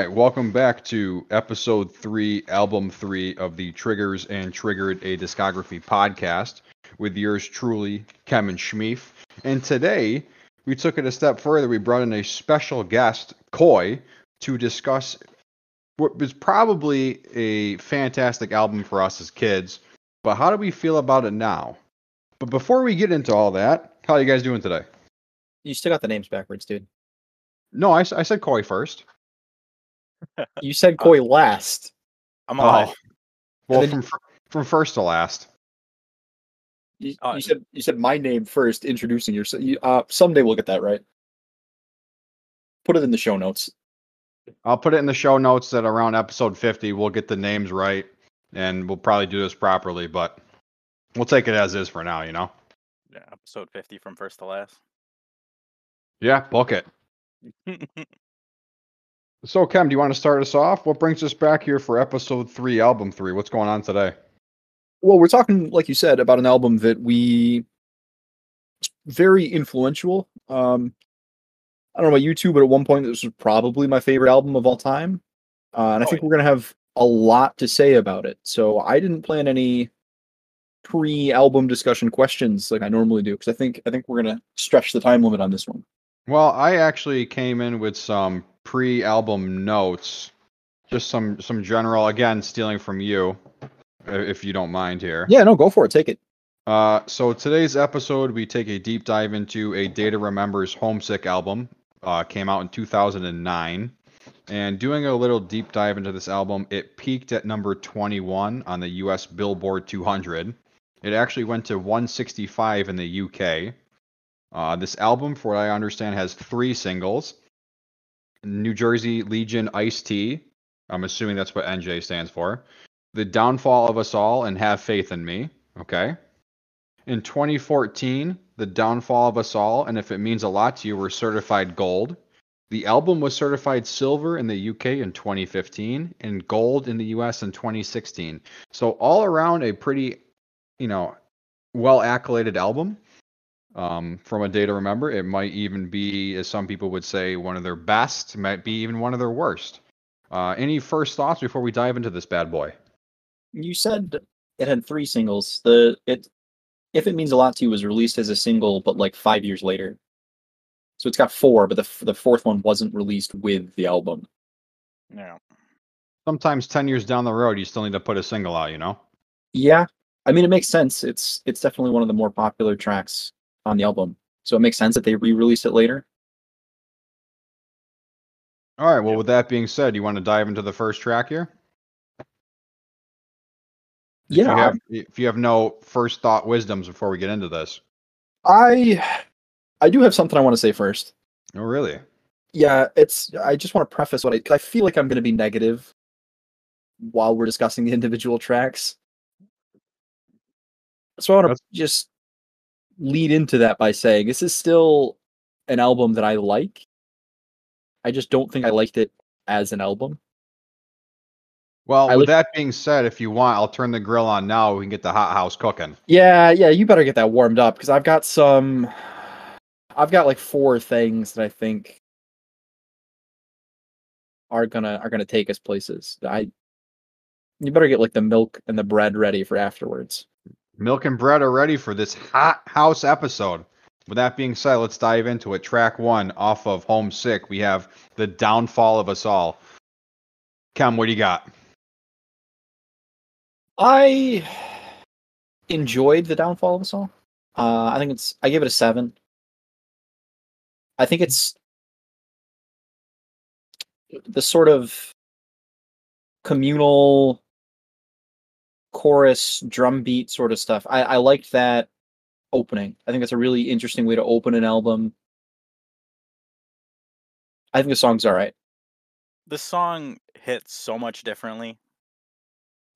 right, welcome back to episode three, album three of the Triggers and Triggered a Discography podcast with yours truly, Kevin Shmeef. And today we took it a step further. We brought in a special guest, Koi, to discuss what was probably a fantastic album for us as kids. But how do we feel about it now? But before we get into all that, how are you guys doing today? You still got the names backwards, dude. No, I said Koi first. You said Koi last. I'm alive. Oh, well, then- from fir- from first to last. You, Uh, you said you said my name first, introducing yourself. You, uh, someday we'll get that right. Put it in the show notes. I'll put it in the show notes that around episode 50 we'll get the names right and we'll probably do this properly, but we'll take it as is for now, you know? Yeah, episode 50 from first to last. Yeah, book it. So, Kem, do you want to start us off? What brings us back here for episode three, album three? What's going on today? Well, we're talking, like you said, about an album that we very influential. Um, I don't know about you two, but at one point this was probably my favorite album of all time, uh, and I Oh, think we're gonna have a lot to say about it. So I didn't plan any pre-album discussion questions like I normally do because I think I think we're gonna stretch the time limit on this one. Well, I actually came in with some pre-album notes, just some some general, again, stealing from you, if you don't mind here. Yeah, no, go for it. Take it. Uh, so today's episode, we take a deep dive into a Day to Remember's Homesick album. Uh, came out in 2009. And doing a little deep dive into this album, it peaked at number 21 on the US Billboard 200. It actually went to 165 in the UK. Uh, this album, for what I understand, has three singles New Jersey Legion Iced Tea. I'm assuming that's what NJ stands for. The Downfall of Us All and Have Faith in Me. Okay. In 2014, The Downfall of Us All and If It Means a Lot to You were certified gold. The album was certified silver in the UK in 2015 and gold in the US in 2016. So all around a pretty, you know, well accoladed album. Um, from a day to remember, it might even be, as some people would say, one of their best. Might be even one of their worst. Uh, any first thoughts before we dive into this bad boy? You said it had three singles. The it if it means a lot to you was released as a single, but like five years later. So it's got four, but the the fourth one wasn't released with the album. Yeah. Sometimes 10 years down the road, you still need to put a single out, you know? Yeah, I mean it makes sense. It's it's definitely one of the more popular tracks on the album, so it makes sense that they re-released it later. All right. Well, with that being said, you want to dive into the first track here? If you Yeah, have, if you have no first thought wisdoms before we get into this. I I do have something I want to say first. Oh, really? Yeah, it's. I just want to preface what I. 'cause I feel like I'm going to be negative while we're discussing the individual tracks. So I want to That's- just lead into that by saying this is still an album that I like. I just don't think I liked it as an album. Well, I with look- that being said, if you want, I'll turn the grill on now. We can get the Hot Haus cooking. Yeah, yeah, you better get that warmed up because I've got some. I've got like four things that I think are gonna are gonna take us places. I. You better get like the milk and the bread ready for afterwards. Milk and bread are ready for this Hot Haus episode. With that being said, let's dive into it. Track one off of Homesick, we have The Downfall of Us All. Kem, what do you got? I enjoyed the downfall of us all. Uh, I think it's. I give it a seven. I think it's the sort of communal chorus drum beat sort of stuff. I, I liked that opening. I think that's a really interesting way to open an album. I think the song's all right. This song hits so much differently,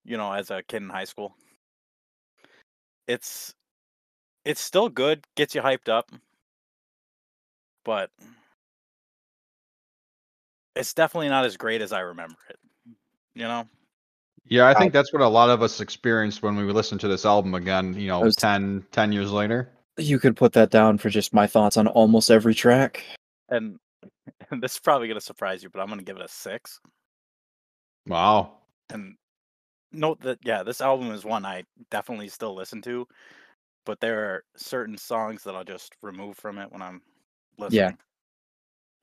you know, as a kid in high school. It's it's still good, gets you hyped up, but it's definitely not as great as I remember it. You know? Yeah, I think that's what a lot of us experienced when we listened to this album again, you know, I was- 10, 10 years later. You could put that down for just my thoughts on almost every track. And and this is probably gonna surprise you, but I'm gonna give it a six. Wow. And note that yeah, this album is one I definitely still listen to, but there are certain songs that I'll just remove from it when I'm listening.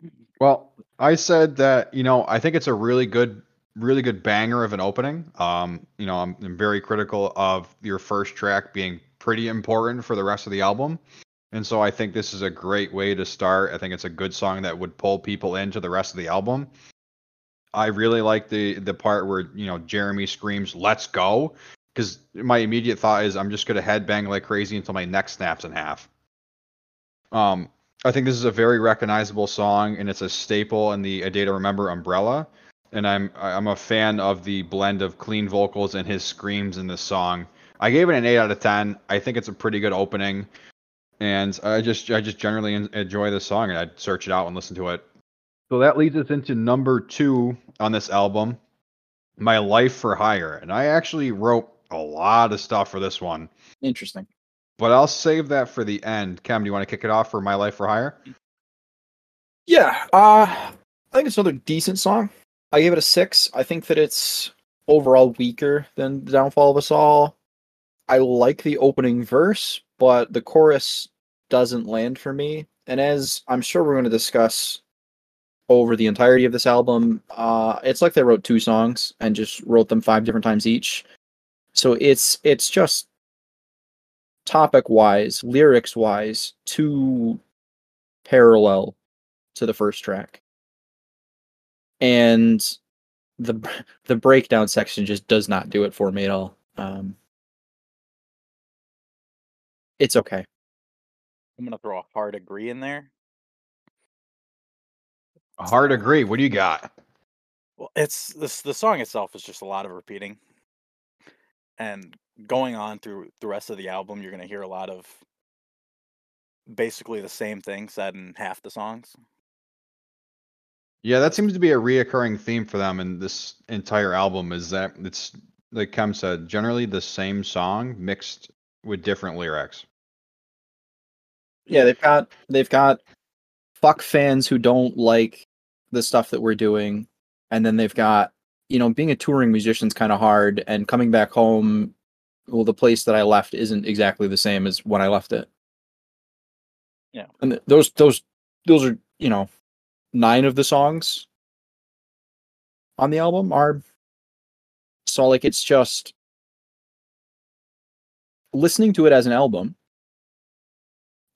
Yeah. Well, I said that, you know, I think it's a really good really good banger of an opening. Um, you know, I'm, I'm very critical of your first track being pretty important for the rest of the album. And so I think this is a great way to start. I think it's a good song that would pull people into the rest of the album. I really like the the part where, you know, Jeremy screams, "Let's go." Because my immediate thought is I'm just gonna headbang like crazy until my neck snaps in half. Um, I think this is a very recognizable song, and it's a staple in the A Day to Remember umbrella. And I'm I'm a fan of the blend of clean vocals and his screams in this song. I gave it an eight out of ten. I think it's a pretty good opening, and I just I just generally enjoy this song, and I'd search it out and listen to it. So that leads us into number two on this album, My Life for Hire, and I actually wrote a lot of stuff for this one. Interesting. But I'll save that for the end. Kem, do you want to kick it off for My Life for Hire? Yeah, uh, I think it's another decent song. I gave it a six. I think that it's overall weaker than the Downfall of Us All. I like the opening verse, but the chorus doesn't land for me. And as I'm sure we're going to discuss over the entirety of this album, uh, it's like they wrote two songs and just wrote them five different times each. So it's it's just topic wise, lyrics wise, too parallel to the first track. And the the breakdown section just does not do it for me at all. Um, it's okay. I'm gonna throw a hard agree in there. A hard agree. What do you got? Well, it's this the song itself is just a lot of repeating, and going on through the rest of the album, you're gonna hear a lot of basically the same thing said in half the songs. Yeah, that seems to be a reoccurring theme for them in this entire album. Is that it's like Kem said, generally the same song mixed with different lyrics. Yeah, they've got they've got fuck fans who don't like the stuff that we're doing, and then they've got you know being a touring musician's kind of hard, and coming back home, well, the place that I left isn't exactly the same as when I left it. Yeah. and th- those those those are you know nine of the songs on the album are so like it's just listening to it as an album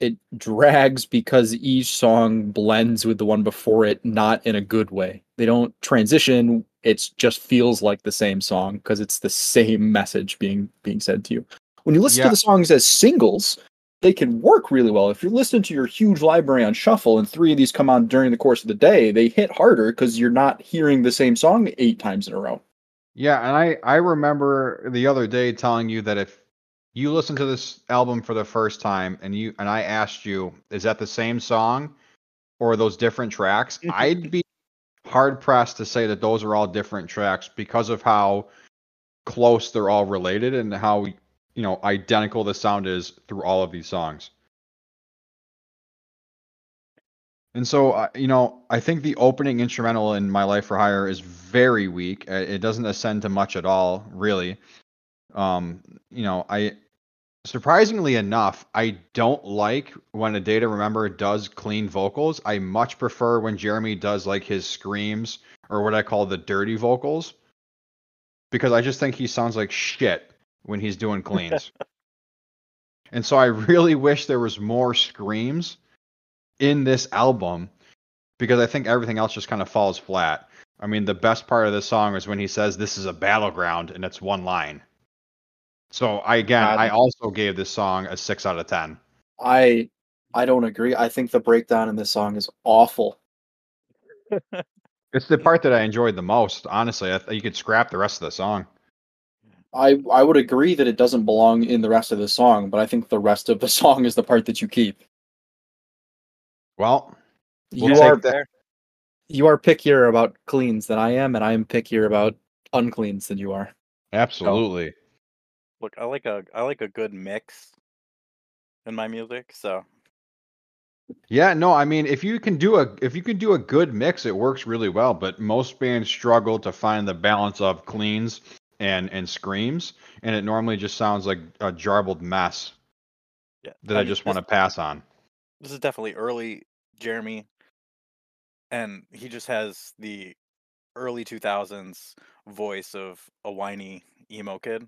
it drags because each song blends with the one before it not in a good way they don't transition it just feels like the same song because it's the same message being being said to you when you listen Yeah. to the songs as singles they can work really well. If you're listening to your huge library on shuffle and three of these come on during the course of the day they hit harder because you're not hearing the same song eight times in a row. Yeah, and I I remember the other day telling you that if you listen to this album for the first time and you and I asked you, is that the same song or those different tracks? Mm-hmm. I'd be hard pressed to say that those are all different tracks because of how close they're all related and how you know identical the sound is through all of these songs. And so, uh, you know, I think the opening instrumental in My Life for Hire is very weak. Uh, It doesn't ascend to much at all, really. Um, you know, I surprisingly enough, I don't like when a Day to Remember does clean vocals. I much prefer when Jeremy does like his screams or what I call the dirty vocals because I just think he sounds like shit when he's doing cleans. and so I really wish there was more screams in this album because I think everything else just kind of falls flat. I mean, the best part of this song is when he says this is a battleground and it's one line. So I again, God. I also gave this song a 6 out of 10. i i don't agree i think the breakdown in this song is awful It's the part that I enjoyed the most, honestly. I th- you could scrap the rest of the song. I I would agree that it doesn't belong in the rest of the song, but I think the rest of the song is the part that you keep. Well, We'll you are that. you are pickier about cleans than I am, and I am pickier about uncleans than you are. absolutely. Look, I like a I like a good mix in my music, so Yeah, no, I mean if you can do a if you can do a good mix, it works really well. But most bands struggle to find the balance of cleans and and screams, and it normally just sounds like a jarbled mess Yeah, that I, mean, just want to pass on. This is definitely early Jeremy, and he just has the early two thousands voice of a whiny emo kid.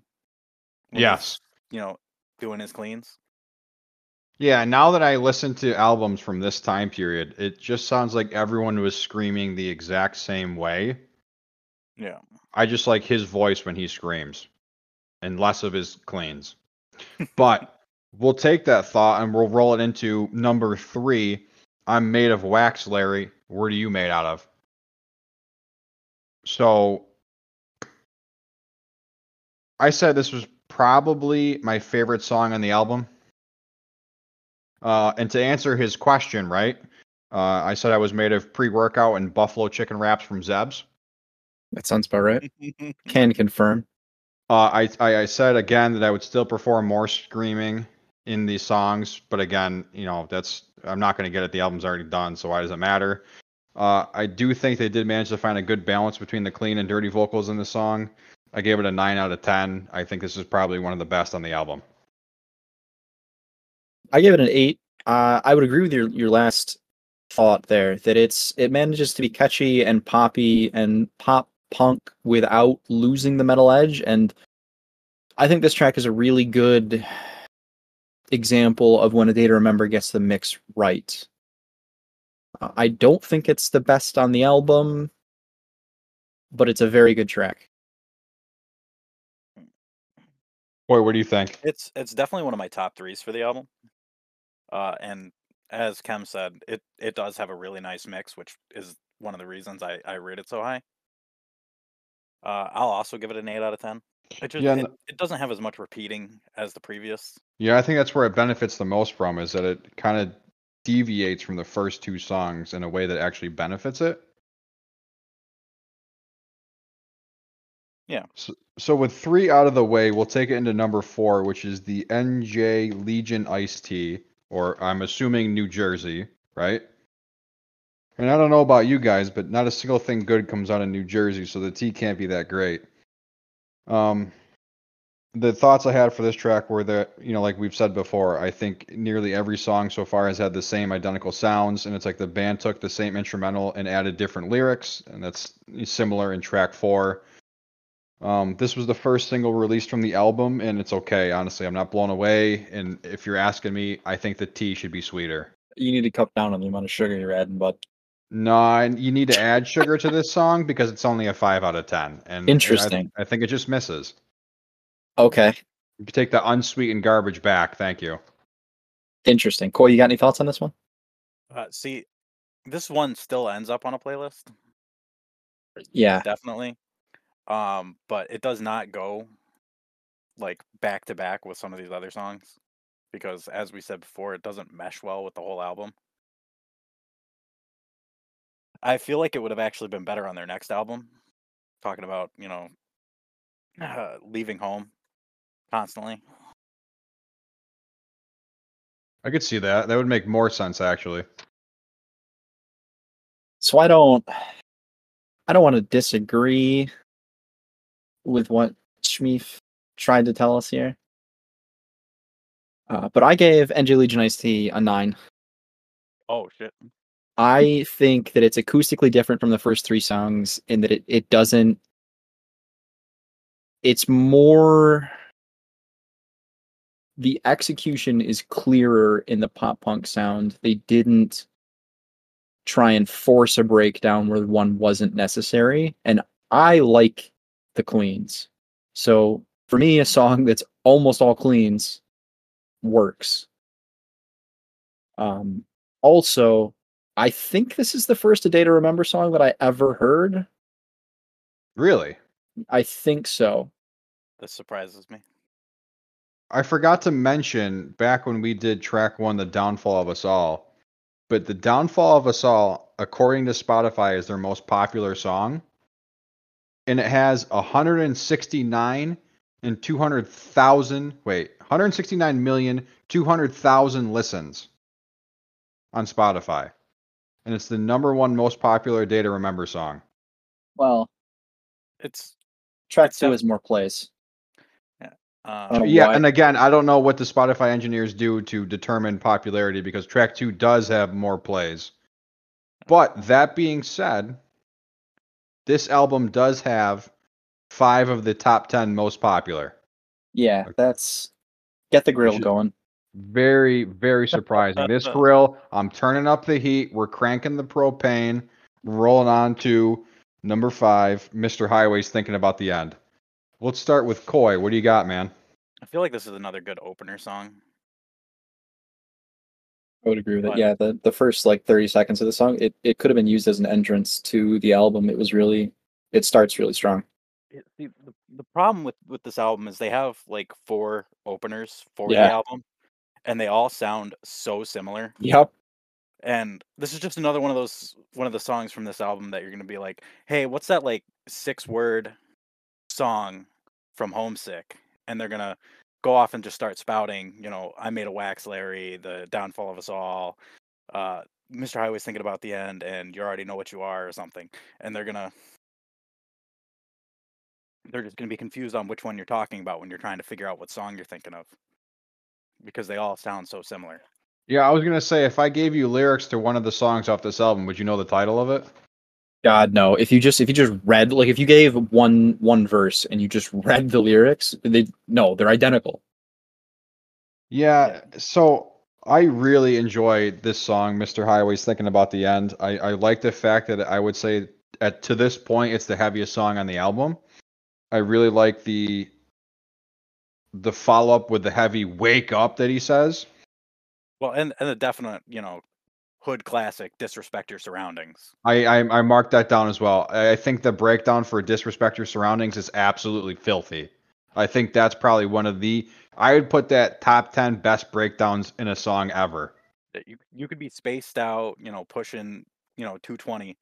Yes. you know, doing his cleans. Yeah, now that I listen to albums from this time period, it just sounds like everyone was screaming the exact same way. Yeah. I just like his voice when he screams and less of his cleans. But we'll take that thought and we'll roll it into number three. I'm made of wax, Larry. What are you made out of? So I said this was probably my favorite song on the album. Uh, and to answer his question, right? Uh, I said I was made of pre-workout and buffalo chicken wraps from Zeb's. That sounds about right. Can confirm. Uh, I, I I said again that I would still perform more screaming in these songs, but again, you know that's I'm not going to get it. The album's already done, so why does it matter? Uh, I do think they did manage to find a good balance between the clean and dirty vocals in the song. I gave it a nine out of ten. I think this is probably one of the best on the album. I gave it an eight. Uh, I would agree with your your last thought there that it's it manages to be catchy and poppy and pop punk without losing the metal edge, and I think this track is a really good example of when a day to remember gets the mix right. I don't think it's the best on the album, but it's a very good track. Boy, what do you think? It's it's definitely one of my top threes for the album. Uh, and as Kem said, it it does have a really nice mix, which is one of the reasons I I rate it so high. Uh, I'll also give it an eight out of ten. It just Yeah, it, it doesn't have as much repeating as the previous. Yeah, I think that's where it benefits the most from is that it kind of deviates from the first two songs in a way that actually benefits it. Yeah. So, so with three out of the way, we'll take it into number four, which is the NJ Legion Iced Tea, or I'm assuming New Jersey, right? And I don't know about you guys, but not a single thing good comes out of New Jersey, so the tea can't be that great. Um, the thoughts I had for this track were that, you know, like we've said before, I think nearly every song so far has had the same identical sounds, and it's like the band took the same instrumental and added different lyrics, and that's similar in track four. Um, this was the first single released from the album, and it's okay. Honestly, I'm not blown away. And if you're asking me, I think the tea should be sweeter. You need to cut down on the amount of sugar you're adding, but No, and you need to add sugar to this song because it's only a five out of ten. And Interesting. I, think it just misses. okay, You can take the unsweetened garbage back. Thank you. interesting. Koi, you got any thoughts on this one? Uh, see, this one still ends up on a playlist, Yeah, definitely. Um, but it does not go like back to back with some of these other songs because, as we said before, it doesn't mesh well with the whole album. I feel like it would have actually been better on their next album, talking about you know uh, leaving home constantly. I could see that. That would make more sense actually. so I don't, I don't want to disagree with what Shmeef tried to tell us here. Uh, but I gave NJ Legion Iced Tea a nine. Oh shit! I think that it's acoustically different from the first three songs in that it, it doesn't it's more the execution is clearer in the pop punk sound. They didn't try and force a breakdown where one wasn't necessary. And I like the cleans. So for me, a song that's almost all cleans works. Um, also, I think this is the first A Day to Remember song that I ever heard. Really? I think so. This surprises me. I forgot to mention back when we did track one, The Downfall of Us All. But The Downfall of Us All, according to Spotify, is their most popular song. And it has 169 and 200,000, wait, 169 million, 200,000 listens. on Spotify, and it's the number one most popular Day to Remember song. Well, It's track two is more plays. uh, Oh, yeah, why? and again, I don't know what the Spotify engineers do to determine popularity because track two does have more plays. But that being said, this album does have five of the top ten most popular. Yeah, Okay. that's get the grill should- going. Very, very surprising. this grill, I'm turning up the heat. We're cranking the propane, rolling on to number five. Mr. Highway's thinking about the end. Let's start with Koi. What do you got, man? I feel like this is another good opener song. I would agree with it. But- Yeah, the, the first like 30 seconds of the song, it, it could have been used as an entrance to the album. It was really, it starts really strong. it- the, the, the problem with with this album is they have like four openers for Yeah. the album and they all sound so similar. Yep. and this is just another one of those one of the songs from this album that you're going to be like hey what's that like six word song from homesick? And they're going to go off and just start spouting you know i made a wax larry the downfall of us all uh mr highway's thinking about the end and you already know what you are or something. And they're to they're just going to be confused on which one you're talking about when you're trying to figure out what song you're thinking of because they all sound so similar Yeah, I was gonna say if I gave you lyrics to one of the songs off this album, would you know the title of it? God no. If you just if you just read like if you gave one one verse and you just read the lyrics, they no, they're identical. Yeah, so I really enjoy this song, Mr. Highway's thinking about the end. I, I like the fact that I would say at to this point it's the heaviest song on the album. I really like the the follow up with the heavy wake up that he says. Well, and and a definite, you know, hood classic, disrespect your surroundings. I, I I marked that down as well. I think the breakdown for disrespect your surroundings is absolutely filthy. I think that's probably one of the I would put that top ten best breakdowns in a song ever. You you could be spaced out, you know, pushing, you know, 220,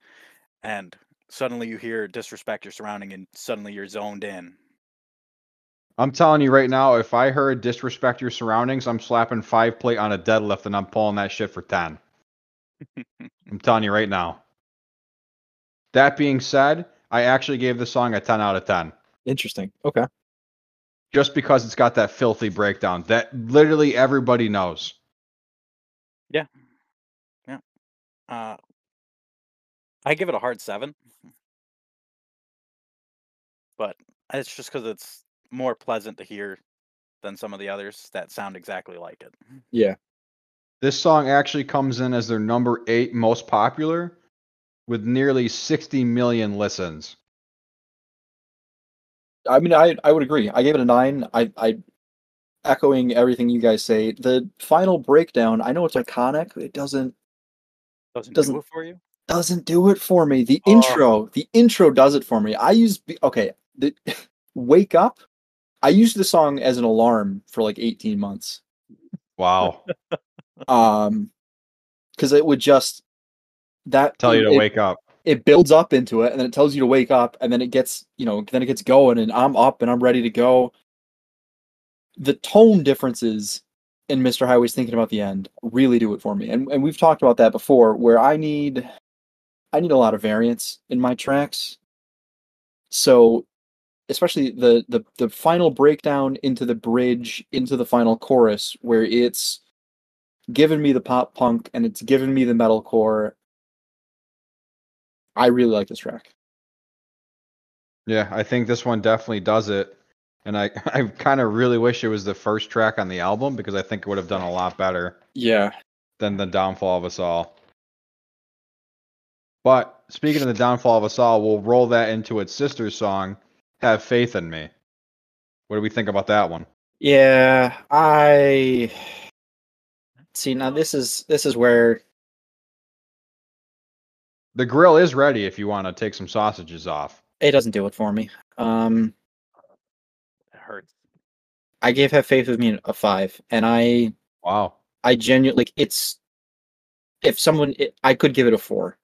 and suddenly you hear disrespect your surrounding, and suddenly you're zoned in. I'm telling you right now, if I heard disrespect your surroundings, I'm slapping five plate on a deadlift and I'm pulling that shit for ten. I'm telling you right now. That being said, I actually gave the song a ten out of ten. Interesting. Okay. Just because it's got that filthy breakdown that literally everybody knows. Yeah. Yeah. Uh, I give it a hard seven, but it's just because it's more pleasant to hear than some of the others that sound exactly like it. Mm-hmm. Yeah. This song actually comes in as their number eight most popular with nearly 60 million listens. I mean I I would agree. I gave it a nine. I I echoing everything you guys say. The final breakdown, I know it's iconic. It doesn't Doesn't, Doesn't- do it for you. doesn't do it for me. The Oh. intro, the intro does it for me. I use okay, the wake up. I used the song as an alarm for like 18 months. Wow. Um cuz it would just that Tell you to it, wake up. it builds up into it and then it tells you to wake up and then it gets, you know, then it gets going and I'm up and I'm ready to go. The tone differences in Mr. Highway's thinking about the end really do it for me. And and we've talked about that before where I need I need a lot of variance in my tracks. So especially the the the final breakdown into the bridge into the final chorus where it's given me the pop punk and it's given me the metalcore I really like this track. Yeah, I think this one definitely does it. And I, I kind of really wish it was the first track on the album because I think it would have done a lot better Yeah. than the downfall of us all. But speaking of the downfall of us all, we'll roll that into its sister song, Have Faith in Me. What do we think about that one? Yeah, I see now this is this is where The grill is ready if you want to take some sausages off. it doesn't do it for me. Um It hurts. I gave Have Faith with Me a 5 and I Wow. I genuinely like it's if someone it, I could give it a 4.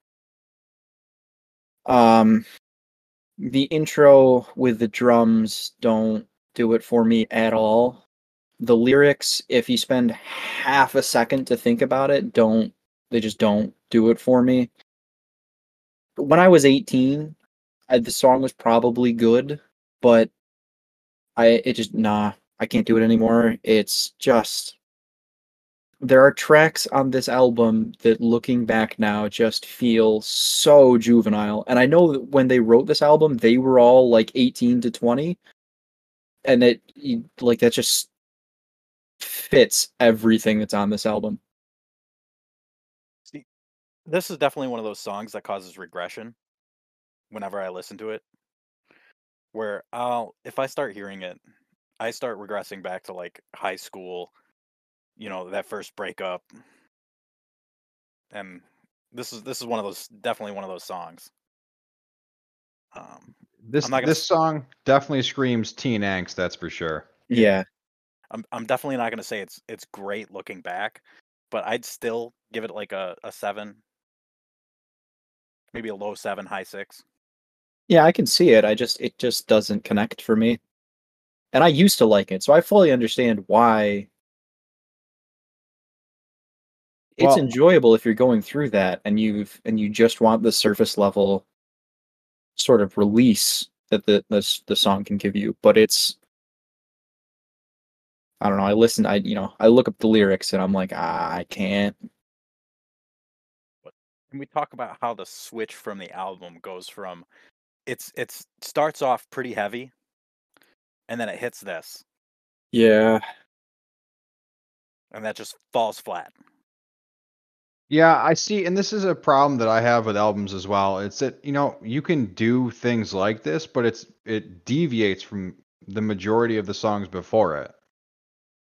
Um the intro with the drums don't do it for me at all. The lyrics if you spend half a second to think about it don't they just don't do it for me. When I was 18, I, the song was probably good, but I it just nah, I can't do it anymore. It's just there are tracks on this album that looking back now just feel so juvenile. And I know that when they wrote this album, they were all like 18 to 20 and it like that just fits everything that's on this album. This is definitely one of those songs that causes regression whenever I listen to it. Where I'll if I start hearing it, I start regressing back to like high school, you know, that first breakup. And this is this is one of those definitely one of those songs. Um This gonna this song definitely screams teen angst. That's for sure. Yeah. I'm I'm definitely not gonna say it's it's great looking back, but I'd still give it like a, a seven. Maybe a low seven, high six. Yeah, I can see it. I just it just doesn't connect for me. And I used to like it, so I fully understand why it's Well- enjoyable if you're going through that and you've and you just want the surface level sort of release that the this the song can give you, but it's I don't know, I listen I you know, I look up the lyrics and I'm like, ah, I can't. Can we talk about how the switch from the album goes from it's it's starts off pretty heavy and then it hits this Yeah. and that just falls flat. Yeah, I see, and this is a problem that I have with albums as well. It's that, you know, you can do things like this, but it's it deviates from the majority of the songs before it.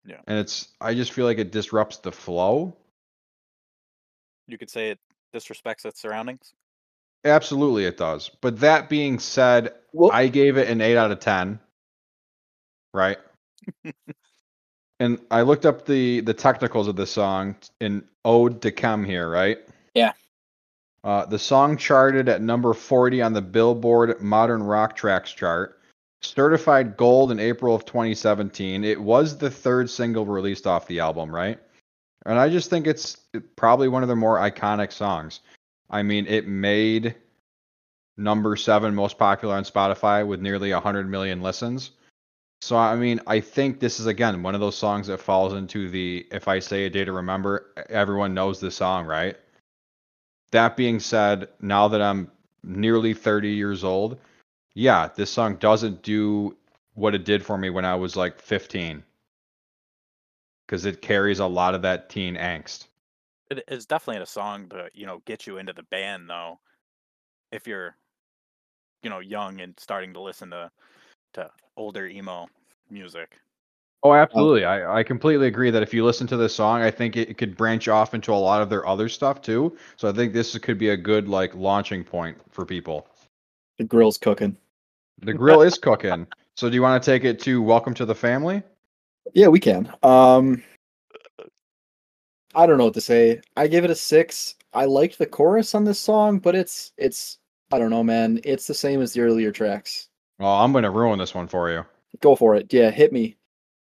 Yeah. And it's I just feel like it disrupts the flow. You could say it disrespects its surroundings. Absolutely it does. But that being said, Well, I gave it an 8 out of 10. Right? and I looked up the the technicals of the song in Ode to Kem here, right? Yeah. Uh, the song charted at number 40 on the Billboard Modern Rock Tracks chart. Certified gold in April of 2017. It was the third single released off the album, right? And I just think it's probably one of their more iconic songs. I mean, it made number seven most popular on Spotify with nearly 100 million listens. So, I mean, I think this is, again, one of those songs that falls into the if I say a day to remember, everyone knows the song, right? That being said, now that I'm nearly 30 years old, yeah, this song doesn't do what it did for me when I was like 15 because it carries a lot of that teen angst. It is definitely a song to, you know, get you into the band though. If you're, you know, young and starting to listen to to older emo music. Oh, absolutely. I, I completely agree that if you listen to this song, I think it, it could branch off into a lot of their other stuff too. So I think this could be a good like launching point for people. the grill's cooking. The grill is cooking. So do you want to take it to Welcome to the Family? Yeah, we can. Um I don't know what to say. I give it a 6. I liked the chorus on this song, but it's it's I don't know, man. It's the same as the earlier tracks. Well, I'm going to ruin this one for you Go for it. Yeah, hit me.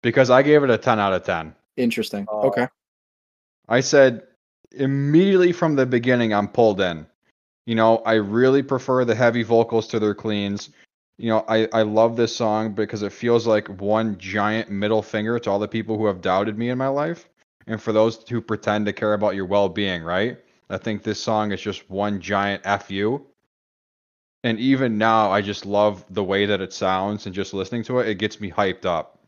because I gave it a 10 out of 10. Interesting. Oh. Okay. I said immediately from the beginning, I'm pulled in. You know, I really prefer the heavy vocals to their cleans. You know, I, I love this song because it feels like one giant middle finger to all the people who have doubted me in my life. And for those who pretend to care about your well being, right? I think this song is just one giant FU. And even now, I just love the way that it sounds and just listening to it, it gets me hyped up.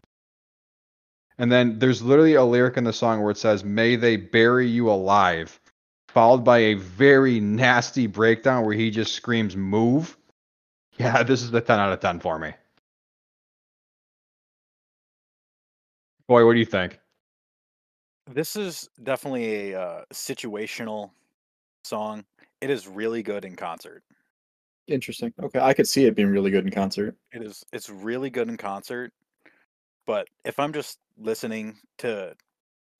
And then there's literally a lyric in the song where it says, May they bury you alive, followed by a very nasty breakdown where he just screams, Move. Yeah, this is the 10 out of 10 for me. Boy, what do you think? This is definitely a uh, situational song. It is really good in concert. Interesting. Okay. I could see it being really good in concert. It is it's really good in concert. But if I'm just listening to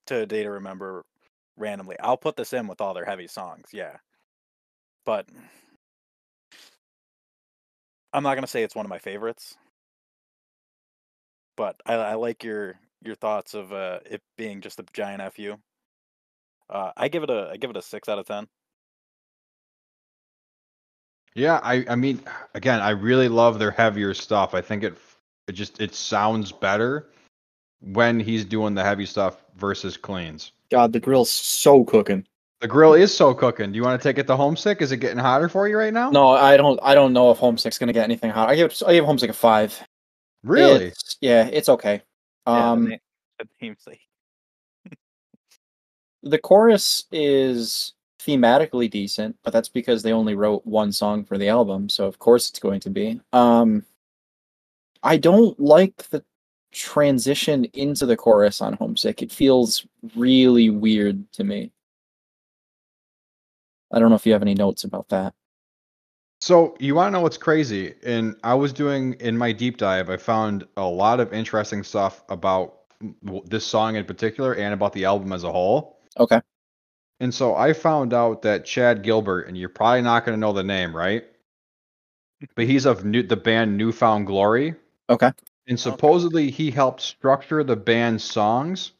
to Day to Remember randomly, I'll put this in with all their heavy songs, yeah. But I'm not gonna say it's one of my favorites. But I, I like your your thoughts of uh, it being just a giant fu. Uh, I give it a I give it a six out of ten. Yeah, I I mean, again, I really love their heavier stuff. I think it it just it sounds better when he's doing the heavy stuff versus cleans. God, the grill's so cooking. The grill is so cooking. Do you want to take it to homesick? Is it getting hotter for you right now? No, I don't. I don't know if Homesick's gonna get anything hot. I give I give Homesick a five. Really? It's- yeah, it's okay. Yeah, the Um, na- the namesake. the chorus is thematically decent, but that's because they only wrote one song for the album, so of course it's going to be. Um I don't like the transition into the chorus on Homesick. It feels really weird to me. I don't know if you have any notes about that. So you want to know what's crazy? And I was doing in my deep dive, I found a lot of interesting stuff about this song in particular and about the album as a whole. Okay. And so I found out that Chad Gilbert, and you're probably not going to know the name, right? But he's of new, the band New Found Glory. Okay. And supposedly he helped structure the band's songs,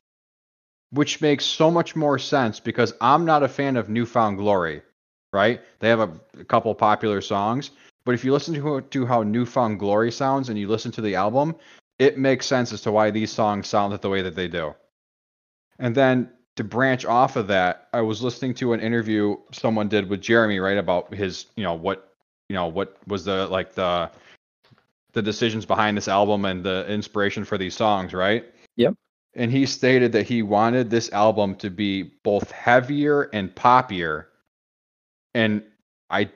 which makes so much more sense because I'm not a fan of New Found Glory, right? They have a, a couple popular songs, but if you listen to, to how New Found Glory sounds and you listen to the album, it makes sense as to why these songs sound the way that they do. And then to branch off of that, I was listening to an interview someone did with Jeremy, right, about his, you know, what, you know, what was the like the the decisions behind this album and the inspiration for these songs, right? Yep. And he stated that he wanted this album to be both heavier and poppier. And I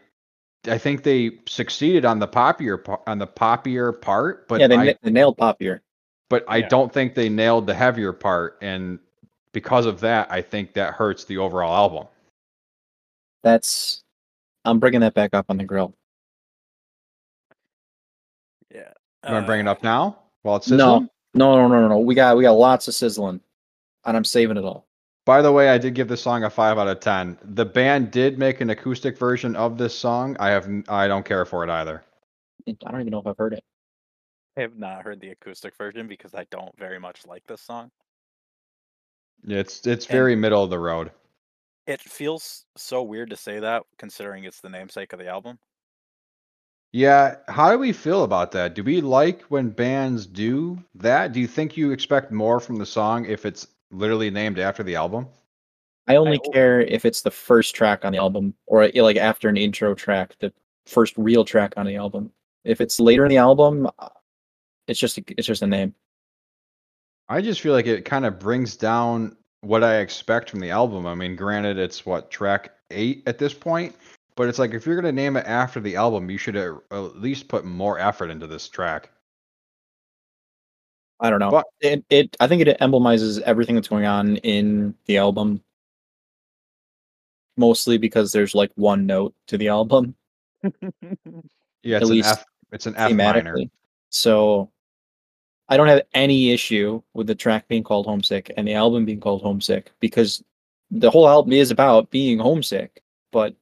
I think they succeeded on the poppier pa- on the poppier part, but yeah, they, I they nailed Pop here. but I Yeah. don't think they nailed the heavier part and because of that, I think that hurts the overall album. That's I'm bringing that back up on the grill. Yeah. You want to bring it Uh, up now while it's No. sizzling? No, no, no, no, no. We got we got lots of sizzling, and I'm saving it all. By the way, I did give this song a five out of ten. The band did make an acoustic version of this song. I have I don't care for it either. I don't even know if I've heard it. I have not heard the acoustic version because I don't very much like this song. It's it's And- very middle of the road. It feels so weird to say that considering it's the namesake of the album. Yeah, how do we feel about that? Do we like when bands do that? Do you think you expect more from the song if it's literally named after the album? I only I- care if it's the first track on the album, or like after an intro track, the first real track on the album. If it's later in the album, uh, it's just a, it's just a name. I just feel like it kind of brings down what I expect from the album. I mean, granted, it's what track eight at this point, but it's like if you're gonna name it after the album, you should at at least put more effort into this track. I don't know. But- it, it I think it emblemizes everything that's going on in the album. Mostly because there's like one note to the album Yeah, At it's an least F. It's an F minor. So I don't have any issue with the track being called Homesick and the album being called Homesick because the whole album is about being homesick, but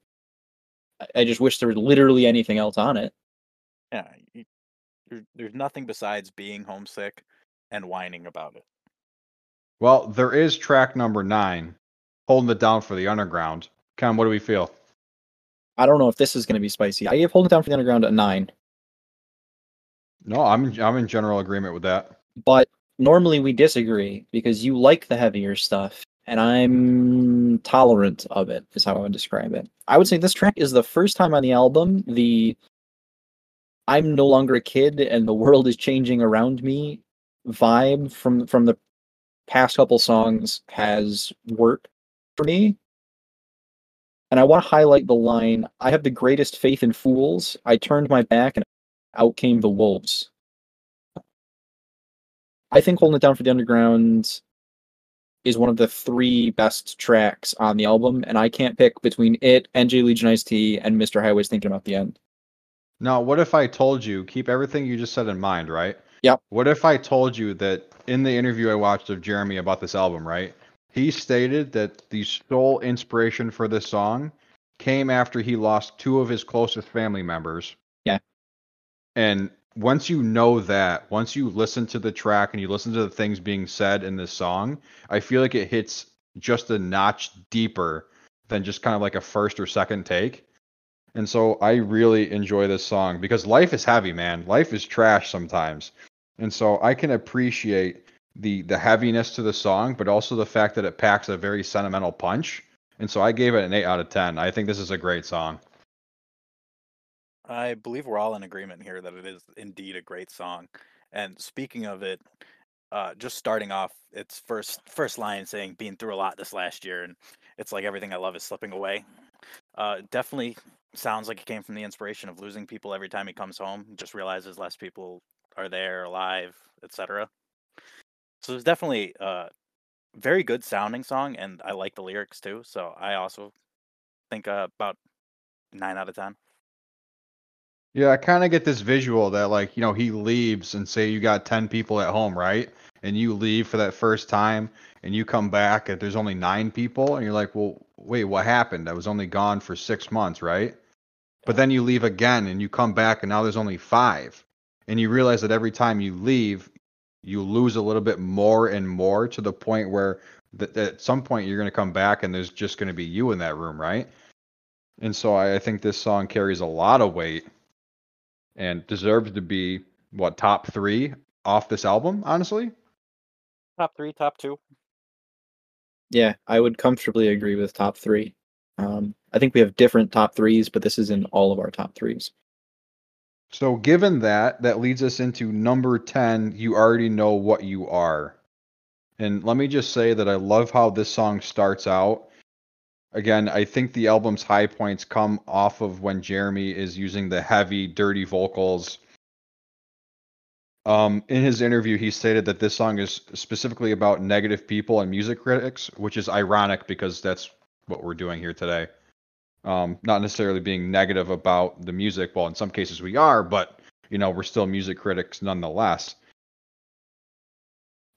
I- I just wish there was literally anything else on it. Yeah. y- There's, there's nothing besides being homesick and whining about it. Well, there is track number nine, holding it down for the underground. Ken, what do we feel? I don't know if this is going to be spicy. I give Holding It Down for the Underground a nine, No, I'm I'm in general agreement with that. but normally we disagree because you like the heavier stuff and I'm tolerant of it, is how I would describe it. I would say this track is the first time on the album the I'm no longer a kid and the world is changing around me vibe from from the past couple songs has worked for me. And I want to highlight the line I have the greatest faith in fools. I turned my back and out came the wolves. I think Holding It Down for the Underground is one of the three best tracks on the album, and I can't pick between it, NJ Legion Iced Tea, and Mr. Highway's Thinking About the End. Now, what if I told you, keep everything you just said in mind, right? Yep. What if I told you that in the interview I watched of Jeremy about this album, right? He stated that the sole inspiration for this song came after he lost two of his closest family members. And once you know that, once you listen to the track and you listen to the things being said in this song, I feel like it hits just a notch deeper than just kind of like a first or second take. And so I really enjoy this song because life is heavy, man. Life is trash sometimes. And so I can appreciate the the heaviness to the song, but also the fact that it packs a very sentimental punch. And so I gave it an 8 out of 10. I think this is a great song. I believe we're all in agreement here that it is indeed a great song. And speaking of it, uh, just starting off, its first first line saying "been through a lot this last year," and it's like everything I love is slipping away. Uh, definitely sounds like it came from the inspiration of losing people every time he comes home. Just realizes less people are there, alive, etc. So it's definitely a very good sounding song, and I like the lyrics too. So I also think uh, about nine out of ten. Yeah, I kind of get this visual that like, you know, he leaves and say you got 10 people at home, right? And you leave for that first time and you come back and there's only 9 people and you're like, "Well, wait, what happened? I was only gone for 6 months, right?" But then you leave again and you come back and now there's only 5. And you realize that every time you leave, you lose a little bit more and more to the point where th- at some point you're going to come back and there's just going to be you in that room, right? And so I, I think this song carries a lot of weight and deserves to be what top three off this album. Honestly, Top three, top two. Yeah, I would comfortably agree with top three. Um, I think we have different top threes, but this is in all of our top threes. so given that, that leads us into number ten. You already know what you are, and let me just say that I love how this song starts out. Again, I think the album's high points come off of when Jeremy is using the heavy, dirty vocals. Um, in his interview, he stated that this song is specifically about negative people and music critics, which is ironic because that's what we're doing here today. Um, not necessarily being negative about the music. Well, in some cases we are, but you know we're still music critics nonetheless.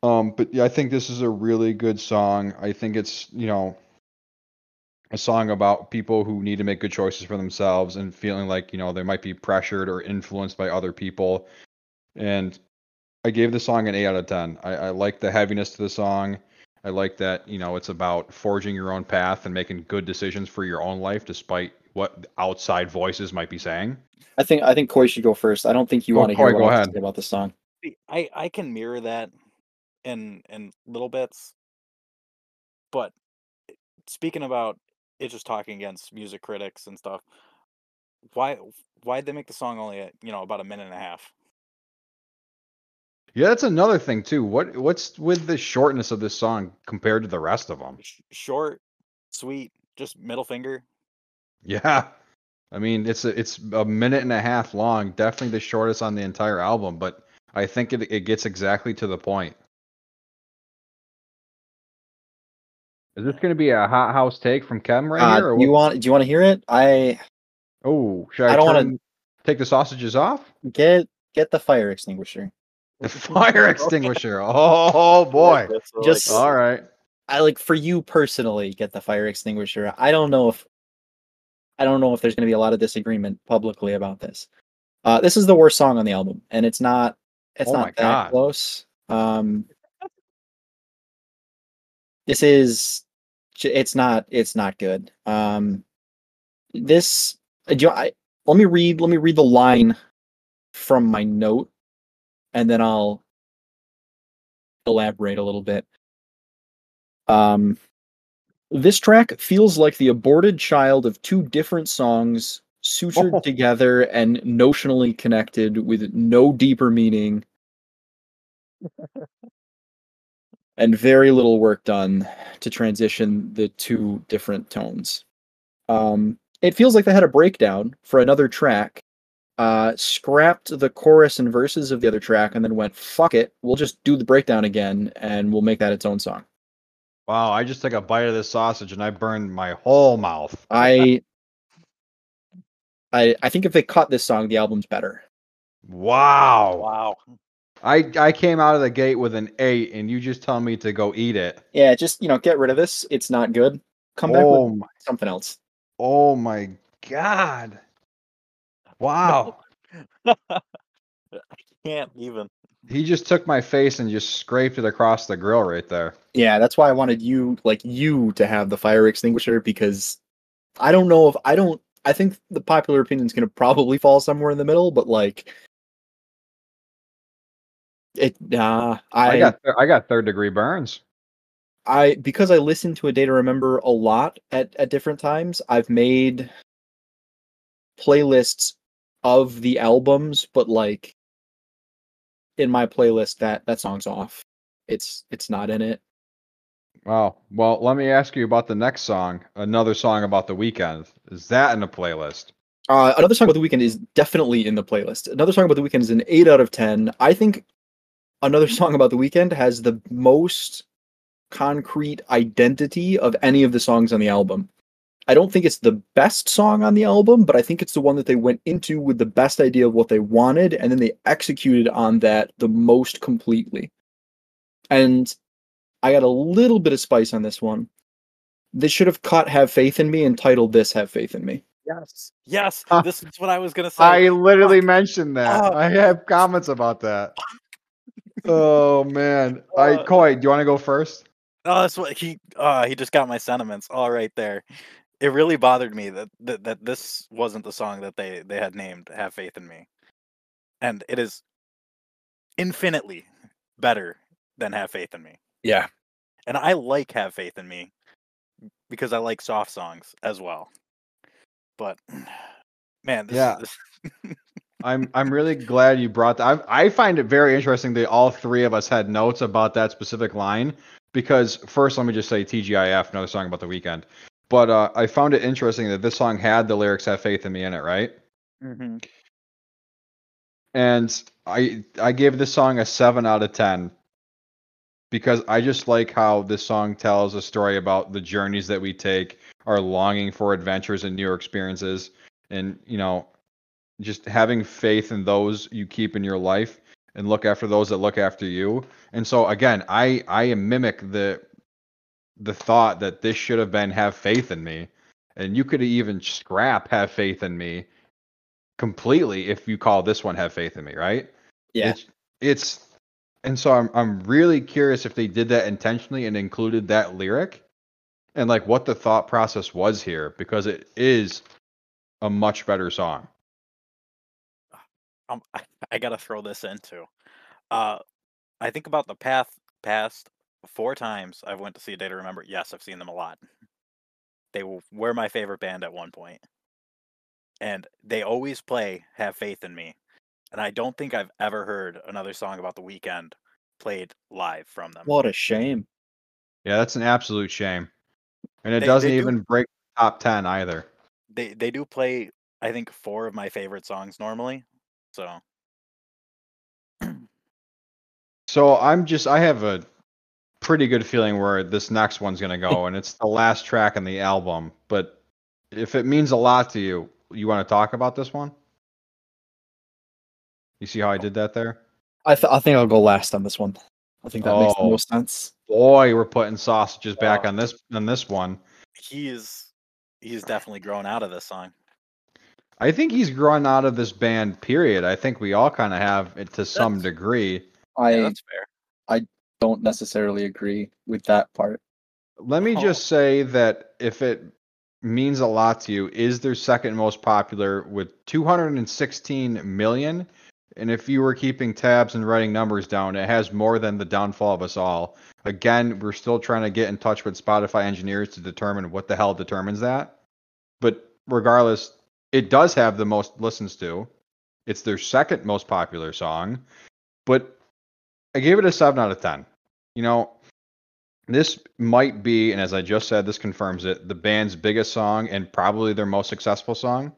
Um, but yeah, I think this is a really good song. I think it's you know a song about people who need to make good choices for themselves and feeling like you know they might be pressured or influenced by other people and i gave the song an 8 out of 10 i, I like the heaviness to the song i like that you know it's about forging your own path and making good decisions for your own life despite what outside voices might be saying I think I think Corey should go first. I don't think you Oh, want to hear Corey, what go I have to ahead. say about this song. I I can mirror that in in little bits, but speaking about it, just talking against music critics and stuff. Why why'd they make the song only at you know about a minute and a half? yeah that's another thing too what what's with the shortness of this song compared to the rest of them short, sweet, just middle finger. yeah i mean it's a, it's a minute and a half long definitely the shortest on the entire album but i think it, it gets exactly to the point is this going to be a Hot Haus take from Kem right Uh, here? Or do you what? want do you want to hear it? I Oh, should I, I don't wanna- take the sausages off? get get the fire extinguisher. The fire extinguisher. Oh boy. That's what I Just- All right. I like for you personally get the fire extinguisher. I don't know if I don't know if there's going to be a lot of disagreement publicly about this. Uh, this is the worst song on the album, and it's not it's Oh my not that God. close. Um, this is j- it's not it's not good. Um, this uh, you, I, let me read let me read the line from my note, and then I'll elaborate a little bit. Um, this track feels like the aborted child of two different songs sutured Oh. together and notionally connected with no deeper meaning and very little work done to transition the two different tones. Um, it feels like they had a breakdown for another track, uh, scrapped the chorus and verses of the other track, and then went, fuck it, we'll just do the breakdown again and we'll make that its own song. Wow, I just took a bite of this sausage and I burned my whole mouth. I I I think if they cut this song, the album's better. Wow. Wow. I I came out of the gate with an eight, and you just tell me to go eat it. Yeah, just you know, get rid of this. It's not good. Come back Oh with my, something else. oh my god. Wow. I can't even. He just took my face and just scraped it across the grill right there. Yeah, that's why I wanted you, like you, to have the fire extinguisher because I don't know if I don't. I think the popular opinion is going to probably fall somewhere in the middle, but like it. Nah, I, I, got I got third degree burns. I because I listen to a day to remember a lot at at different times. I've made playlists of the albums, but like in my playlist, that that song's off. It's it's not in it. Wow. Well, let me ask you about the next song. Another song about the weekend. Is that in the playlist? Uh, another song about the weekend is definitely in the playlist. Another song about the weekend is an eight out of ten. I think another song about the weekend has the most concrete identity of any of the songs on the album. I don't think it's the best song on the album, but I think it's the one that they went into with the best idea of what they wanted, and then they executed on that the most completely. And I got a little bit of spice on this one. They should have caught Have Faith in Me and titled this Have Faith in Me. Yes. Yes. Huh. This is what I was gonna say. I literally mentioned that. Fuck. I have comments about that. Oh man. I Uh, Koi, do you want to go first? Oh, that's what he. Uh, he just got my sentiments all right there. It really bothered me that, that that this wasn't the song that they they had named "Have Faith in Me," and it is infinitely better than "Have Faith in Me." Yeah. And I like "Have Faith in Me" because I like soft songs as well. But man, this, Yeah. this I'm I'm really glad you brought that. I, I find it very interesting that all three of us had notes about that specific line because first let me just say TGIF, another song about the weekend. But uh, I found it interesting that this song had the lyrics "Have faith in me" in it, right? Mhm. And I I gave this song a seven out of ten because I just like how this song tells a story about the journeys that we take, our longing for adventures and new experiences, and you know, just having faith in those you keep in your life and look after those that look after you. And so again, I I mimic the the thought that this should have been have faith in me. And you could even scrap have faith in me completely if you call this one have faith in me, right? Yeah. It's it's and so I'm I'm really curious if they did that intentionally and included that lyric and like what the thought process was here because it is a much better song. Um, I, I gotta throw this in too. Uh, I think about the path past four times I've went to see a Day to Remember. Yes, I've seen them a lot. They were my favorite band at one point, and they always play "Have Faith in Me," and I don't think I've ever heard another song about the weekend played live from them. What a shame. Yeah, that's an absolute shame. And it They- doesn't they do- even break top 10 either. They they do play I think four of my favorite songs normally. So So I'm just I have a pretty good feeling where this next one's going to go and it's the last track on the album, but if it means a lot to you, you want to talk about this one? You see how I did that there? I th- I think I'll go last on this one. I think that makes the Oh. most sense. Boy, we're putting sausages back Oh. on this on this one. he is he's definitely grown out of this song. I think he's grown out of this band. Period. I think we all kind of have it to some That's- degree. I yeah, that's fair. don't necessarily agree with that part. Let me Oh. just say that if it means a lot to you, is their second most popular with 216 million. And if you were keeping tabs and writing numbers down, it has more than the downfall of us all. Again, we're still trying to get in touch with Spotify engineers to determine what the hell determines that. But regardless, it does have the most listens to. It's their second most popular song. But I gave it a 7 out of 10. You know, this might be, and as I just said, this confirms it, the band's biggest song and probably their most successful song.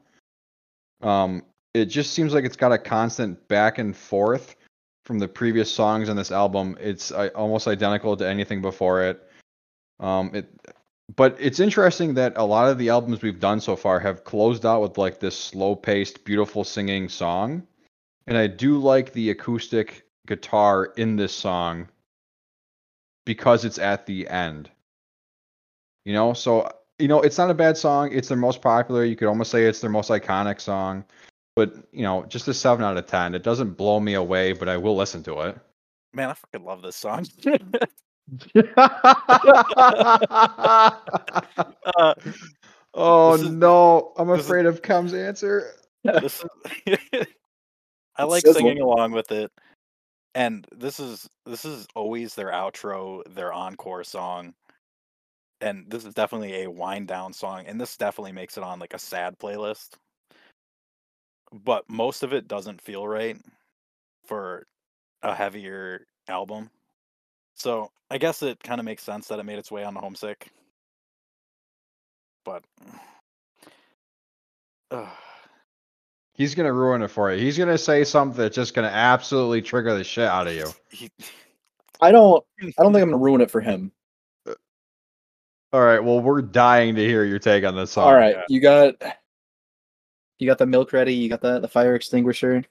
Um, it just seems like it's got a constant back and forth from the previous songs on this album. It's uh, almost identical to anything before it. Um, it, but it's interesting that a lot of the albums we've done so far have closed out with like this slow-paced, beautiful singing song, and I do like the acoustic guitar in this song because it's at the end. You know, so you know, it's not a bad song. It's their most popular. You could almost say it's their most iconic song. but you know, just a seven out of ten. It doesn't blow me away, but I will listen to it. Man, I fucking love this song. uh, oh is- no, I'm this is- afraid of Kem's answer. is I like Sizzle. singing along with it. And this is this is always their outro, their encore song. And this is definitely a wind down song and this definitely makes it on like a sad playlist. But most of it doesn't feel right for a heavier album. So, I guess it kind of makes sense that it made its way on the homesick. But Ugh. He's gonna ruin it for you. He's gonna say something that's just gonna absolutely trigger the shit out of you. he, I don't. I don't think I'm gonna ruin it for him. Uh, All right, well, we're dying to hear your take on this song. All right, yeah. you got. You got the milk ready. You got the the fire extinguisher.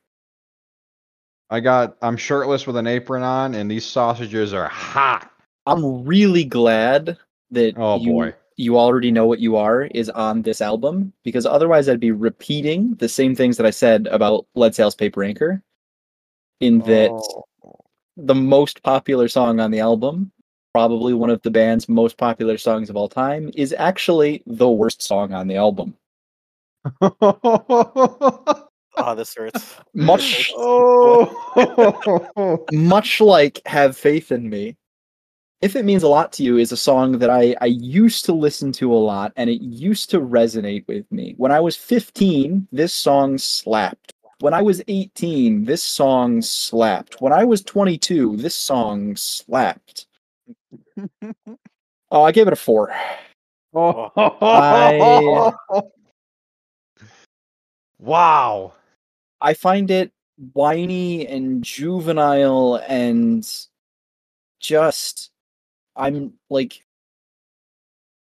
I got. I'm shirtless with an apron on, and these sausages are hot. I'm really glad that Oh you, boy. you already know what you are is on this album because otherwise I'd be repeating the same things that I said about Lead Sails Paper Anchor. In that Oh. the most popular song on the album, probably one of the band's most popular songs of all time, is actually the worst song on the album. oh, this hurts. Much oh. much like Have Faith in Me. If It Means a Lot to You is a song that I, I used to listen to a lot and it used to resonate with me. When I was 15, this song slapped. When I was 18, this song slapped. When I was 22, this song slapped. Oh, I gave it a four. Oh. Oh. I- Wow. I find it whiny and juvenile and just I'm like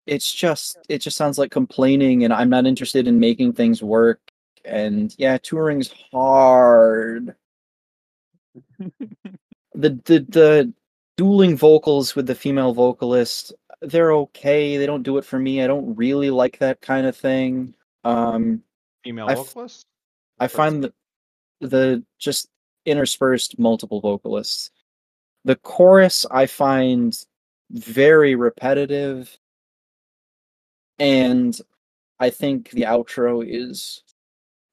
it's just it just sounds like complaining and I'm not interested in making things work and yeah touring's hard the the the dueling vocals with the female vocalist they're okay they don't do it for me I don't really like that kind of thing um Female vocalist? I find the the just interspersed multiple vocalists. The chorus I find very repetitive, and I think the outro is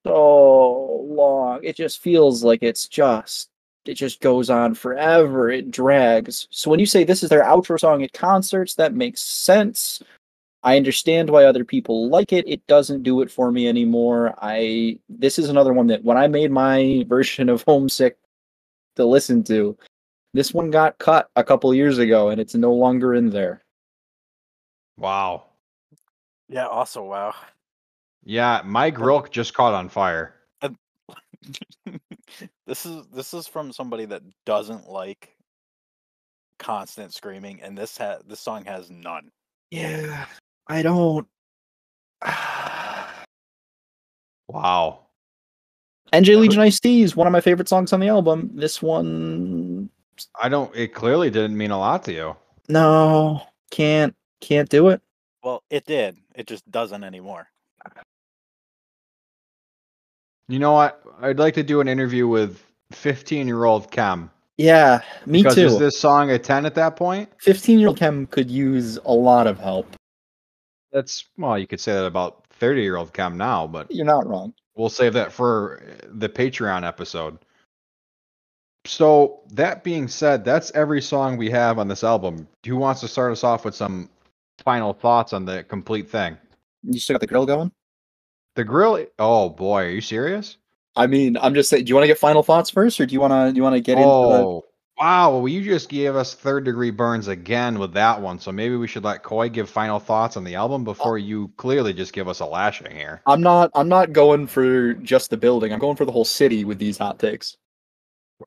so long. It just feels like it's just it just goes on forever. It drags. So when you say this is their outro song at concerts, that makes sense. I understand why other people like it. It doesn't do it for me anymore. I this is another one that when I made my version of Homesick to listen to, this one got cut a couple years ago and it's no longer in there. Wow. Yeah, also wow. Yeah, my grill just caught on fire. this is this is from somebody that doesn't like constant screaming and this ha- this song has none. Yeah, I don't. Wow. NJ Legion Iced Tea is one of my favorite songs on the album. This one, I don't it clearly didn't mean a lot to you. no, can't can't do it. Well, it did. It just doesn't anymore. You know what? I'd like to do an interview with 15 year old Kem. Yeah, me because too. is this song a 10 at that point? 15 year old Kem could use a lot of help. That's, well, you could say that about 30 year old Kem now, but You're not wrong. we'll save that for eh, the Patreon episode. So, that being said, that's every song we have on this album. Who wants to start us off with some final thoughts on the complete thing? You still got the grill going? The grill, oh boy, are you serious? I mean, I'm just saying. Do you want to get final thoughts first, or do you want to? Do you want to get into? Oh, wow. Well, you just gave us third degree burns again with that one. So maybe we should let Koi give final thoughts on the album before you clearly just give us a lashing here. I'm not. I'm not going for just the building. I'm going for the whole city with these hot takes.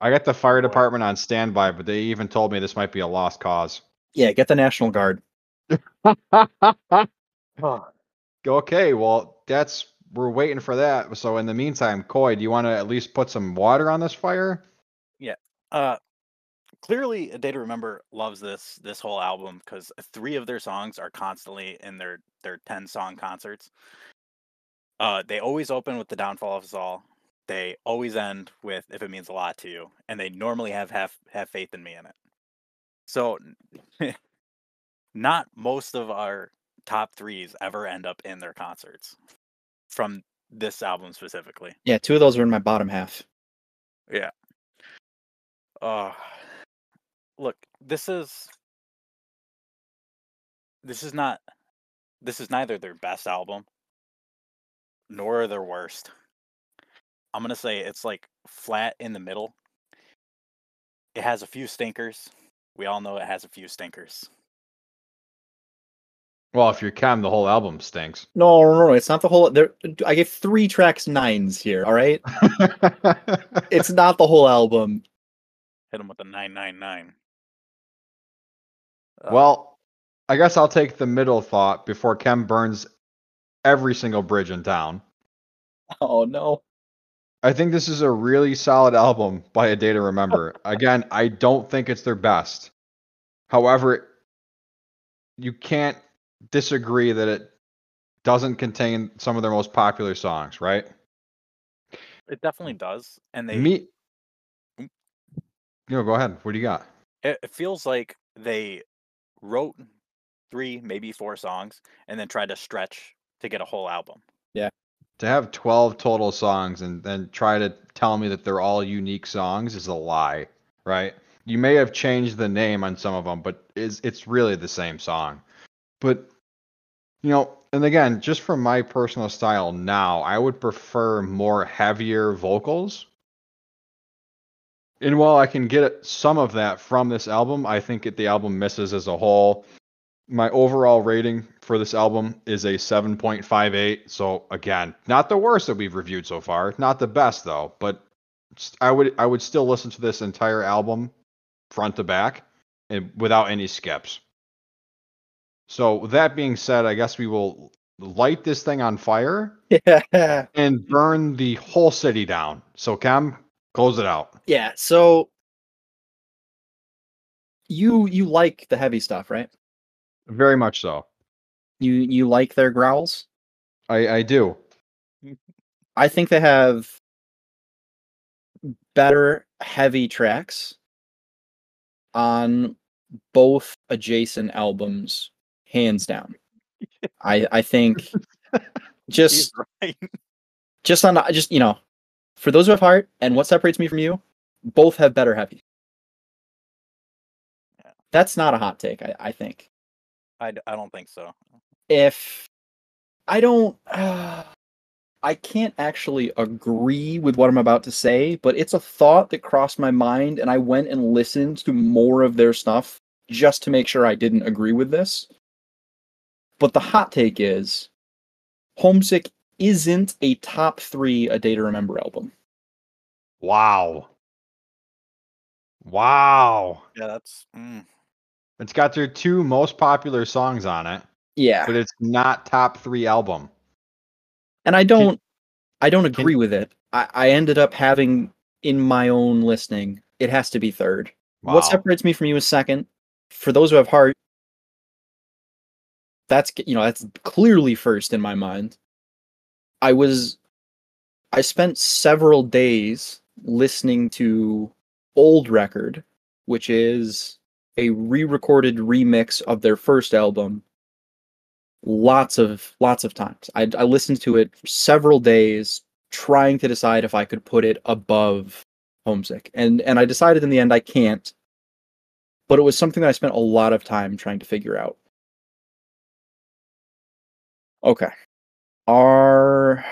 I got the fire department on standby, but they even told me this might be a lost cause. Yeah, get the National Guard. Okay, well, that's we're waiting for that. So in the meantime, Koi, do you want to at least put some water on this fire? Yeah. Uh clearly A Day to Remember loves this this whole album because three of their songs are constantly in their their 10 song concerts. Uh they always open with the downfall of us all. they always end with if it means a lot to you, and they normally have have have faith in me in it. So, not most of our top threes ever end up in their concerts from this album specifically. Yeah, two of those are in my bottom half. Yeah. Uh look, this is this is not this is neither their best album nor their worst. I'm going to say it's like flat in the middle. It has a few stinkers. We all know it has a few stinkers. Well, if you're Kem, the whole album stinks. No, no, no, it's not the whole. There, I gave three tracks nines here. All right, it's not the whole album. Hit him with the 999. Uh, well, I guess I'll take the middle thought before Kem burns every single bridge in town. Oh no. I think this is a really solid album by A Day to Remember. Again, I don't think it's their best. However, you can't disagree that it doesn't contain some of their most popular songs, right? it definitely does. And they Me. Mm. No, go ahead. What do you got? it feels like they wrote three, maybe four songs, and then tried to stretch to get a whole album. Yeah. To have 12 total songs and then try to tell me that they're all unique songs is a lie, right? You may have changed the name on some of them, but is it's really the same song. But you know, and again, just from my personal style now, I would prefer more heavier vocals. And while I can get some of that from this album, I think it, the album misses as a whole. My overall rating for this album is a 7.58. So again, not the worst that we've reviewed so far, not the best though, but I would I would still listen to this entire album front to back and without any skips. So that being said, I guess we will light this thing on fire Yeah. and burn the whole city down. So Kem, close it out. Yeah. So you you like the heavy stuff, right? Very much so. You you like their growls? I I do. I think they have better heavy tracks on both adjacent albums, hands down. I I think just right. just on just you know, for those who have heart and what separates me from you, both have better heavy. Yeah. That's not a hot take, I, I think. I, I don't think so. If I don't, I can't actually agree with what I'm about to say, but it's a thought that crossed my mind, and I went and listened to more of their stuff just to make sure I didn't agree with this. But the hot take is Homesick isn't a top three A Day to Remember album. Wow. Wow. Yeah, that's mm, It's got their two most popular songs on it, Yeah. but it's not top three album. and I don't I don't agree with it. I, I ended up having in my own listening, it has to be third. Wow. What separates me from you is second. For those who have heart, that's you know that's clearly first in my mind. I was I spent several days listening to Old Record, which is a re-recorded remix of their first album. Lots of lots of times. I I listened to it for several days trying to decide if I could put it above Homesick. And and I decided in the end I can't. But it was something that I spent a lot of time trying to figure out. Okay. Are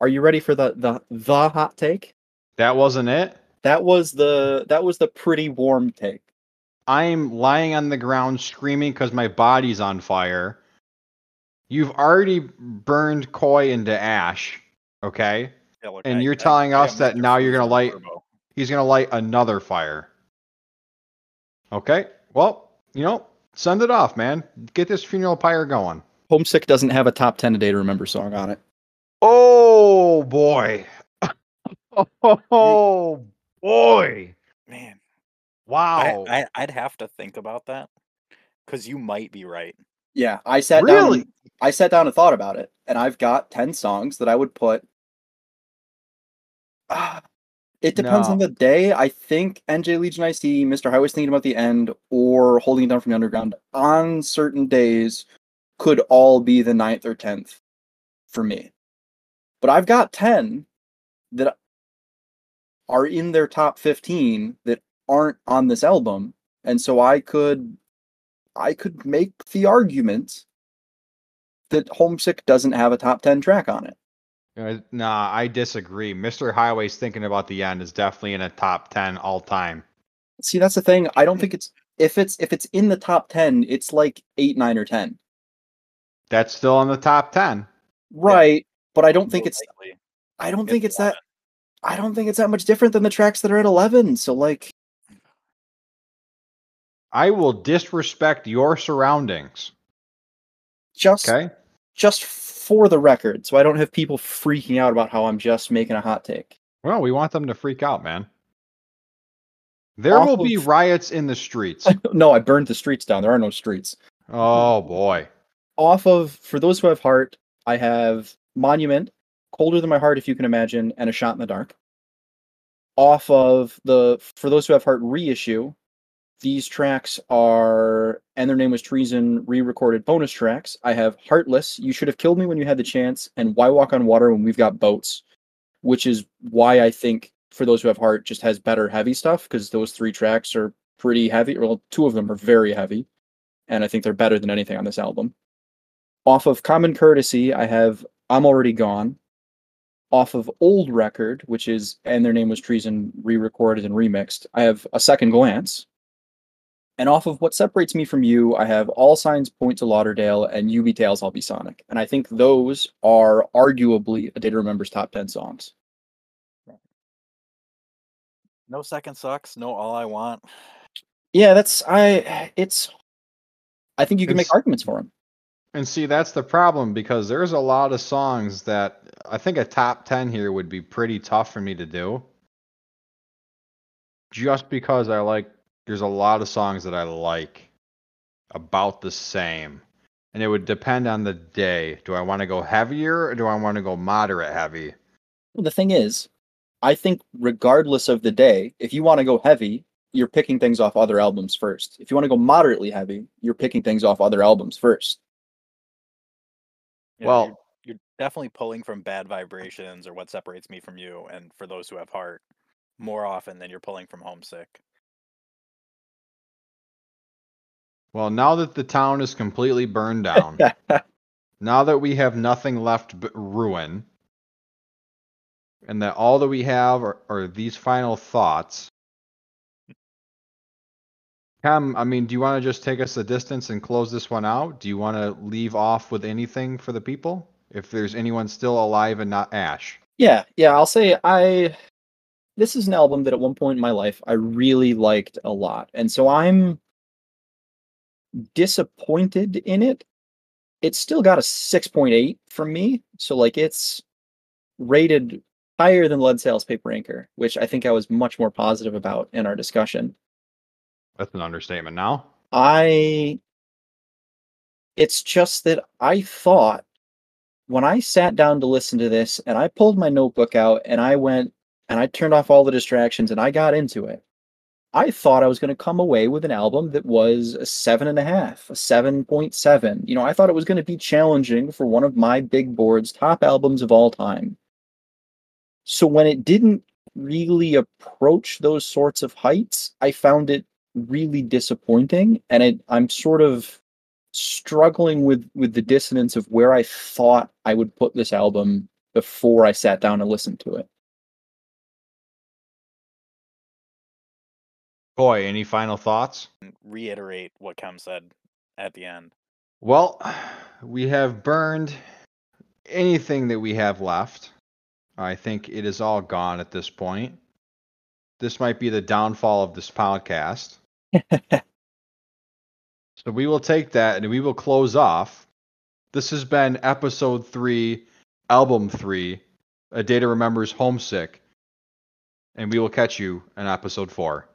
are you ready for the the the hot take? That wasn't it. That was the that was the pretty warm take. I'm lying on the ground screaming because my body's on fire. You've already burned Koi into ash. Okay. yeah, look, And I- you're I- telling I us have that now you're gonna light- turbo. He's gonna light another fire. Okay. Well, you know, send it off, man. Get this funeral pyre going. Homesick doesn't have a top 10 a day to remember song on it. Oh boy. Oh boy. Man, Wow. I, I I'd have to think about that because you might be right. Yeah, I sat Really? down I sat down and thought about it and I've got 10 songs that I would put it depends on the day. I think NJ Legion Iced Tea, Mr. Highway's thinking about the end, or holding it down from the underground on certain days could all be the ninth or tenth for me. But I've got ten that are in their top fifteen that aren't on this album, and so I could I could make the argument that Homesick doesn't have a top ten track on it. Uh, Nah, I disagree. Mr. Highway's thinking about the end is definitely in a top ten all time. See, that's the thing. I don't think it's if it's if it's in the top ten, it's like eight, nine, or ten. That's still on the top ten. Right. But I don't think it's. I don't think it's that I don't think it's that much different than the tracks that are at eleven. So like I will disrespect your surroundings. just Okay. just for the record, so I don't have people freaking out about how I'm just making a hot take. Well, we want them to freak out, man. There Off will be of- riots in the streets. no, I burned the streets down. There are no streets. oh boy. Off of for those who have heart, I have Monument, Colder Than My Heart, if you can imagine, and A Shot in the Dark. Off of the for those who have heart reissue, these tracks are and their name was Treason re-recorded bonus tracks. I have Heartless, You Should Have Killed Me When You Had the Chance, and Why Walk on Water When We've Got Boats, which is why I think for those who have heart just has better heavy stuff because those three tracks are pretty heavy. Well, two of them are very heavy, and I think they're better than anything on this album. Off of Common Courtesy, I have I'm Already Gone. Off of Old Record, which is and their name was Treason re-recorded and remixed, I have A Second Glance. And off of What Separates Me From You, I have All Signs Point to Lauderdale and You Be Tails, I'll Be Sonic. And I think those are arguably a Day to Remember's top 10 songs. No second sucks. No all I want. Yeah, that's I it's I think you can make arguments for them. And see, that's the problem because there's a lot of songs that I think a top 10 here would be pretty tough for me to do. Just because I like, there's a lot of songs that I like about the same. And it would depend on the day. Do I want to go heavier or do I want to go moderate heavy? Well, the thing is, I think regardless of the day, if you want to go heavy, you're picking things off other albums first. If you want to go moderately heavy, you're picking things off other albums first. Yeah, Well- you're, you're definitely pulling from bad vibrations or what separates me from you, and for those who have heart, more often than you're pulling from homesick. Well, now that the town is completely burned down, now that we have nothing left but ruin, and that all that we have are, are these final thoughts. Kem, I mean, do you want to just take us a distance and close this one out? Do you want to leave off with anything for the people? If there's anyone still alive and not Ash. yeah, yeah, I'll say I this is an album that at one point in my life I really liked a lot. And so I'm disappointed in it. It's still got a 6.8 from me. So like it's rated higher than Lead Sails Paper Anchor, which I think I was much more positive about in our discussion. That's an understatement now. I it's just that I thought when I sat down to listen to this and I pulled my notebook out and I went and I turned off all the distractions and I got into it. I thought I was going to come away with an album that was a seven and a half, a 7.7. You know, I thought it was going to be challenging for one of my big board's top albums of all time. So when it didn't really approach those sorts of heights, I found it really disappointing and it, i'm sort of struggling with with the dissonance of where i thought i would put this album before i sat down and listened to it Boy, any final thoughts? Reiterate what Kem said at the end. Well, we have burned anything that we have left. I think it is all gone at this point. This might be the downfall of this podcast. So we will take that and we will close off. This has been episode three, album three, A Day to Remember's Homesick. And we will catch you in episode four.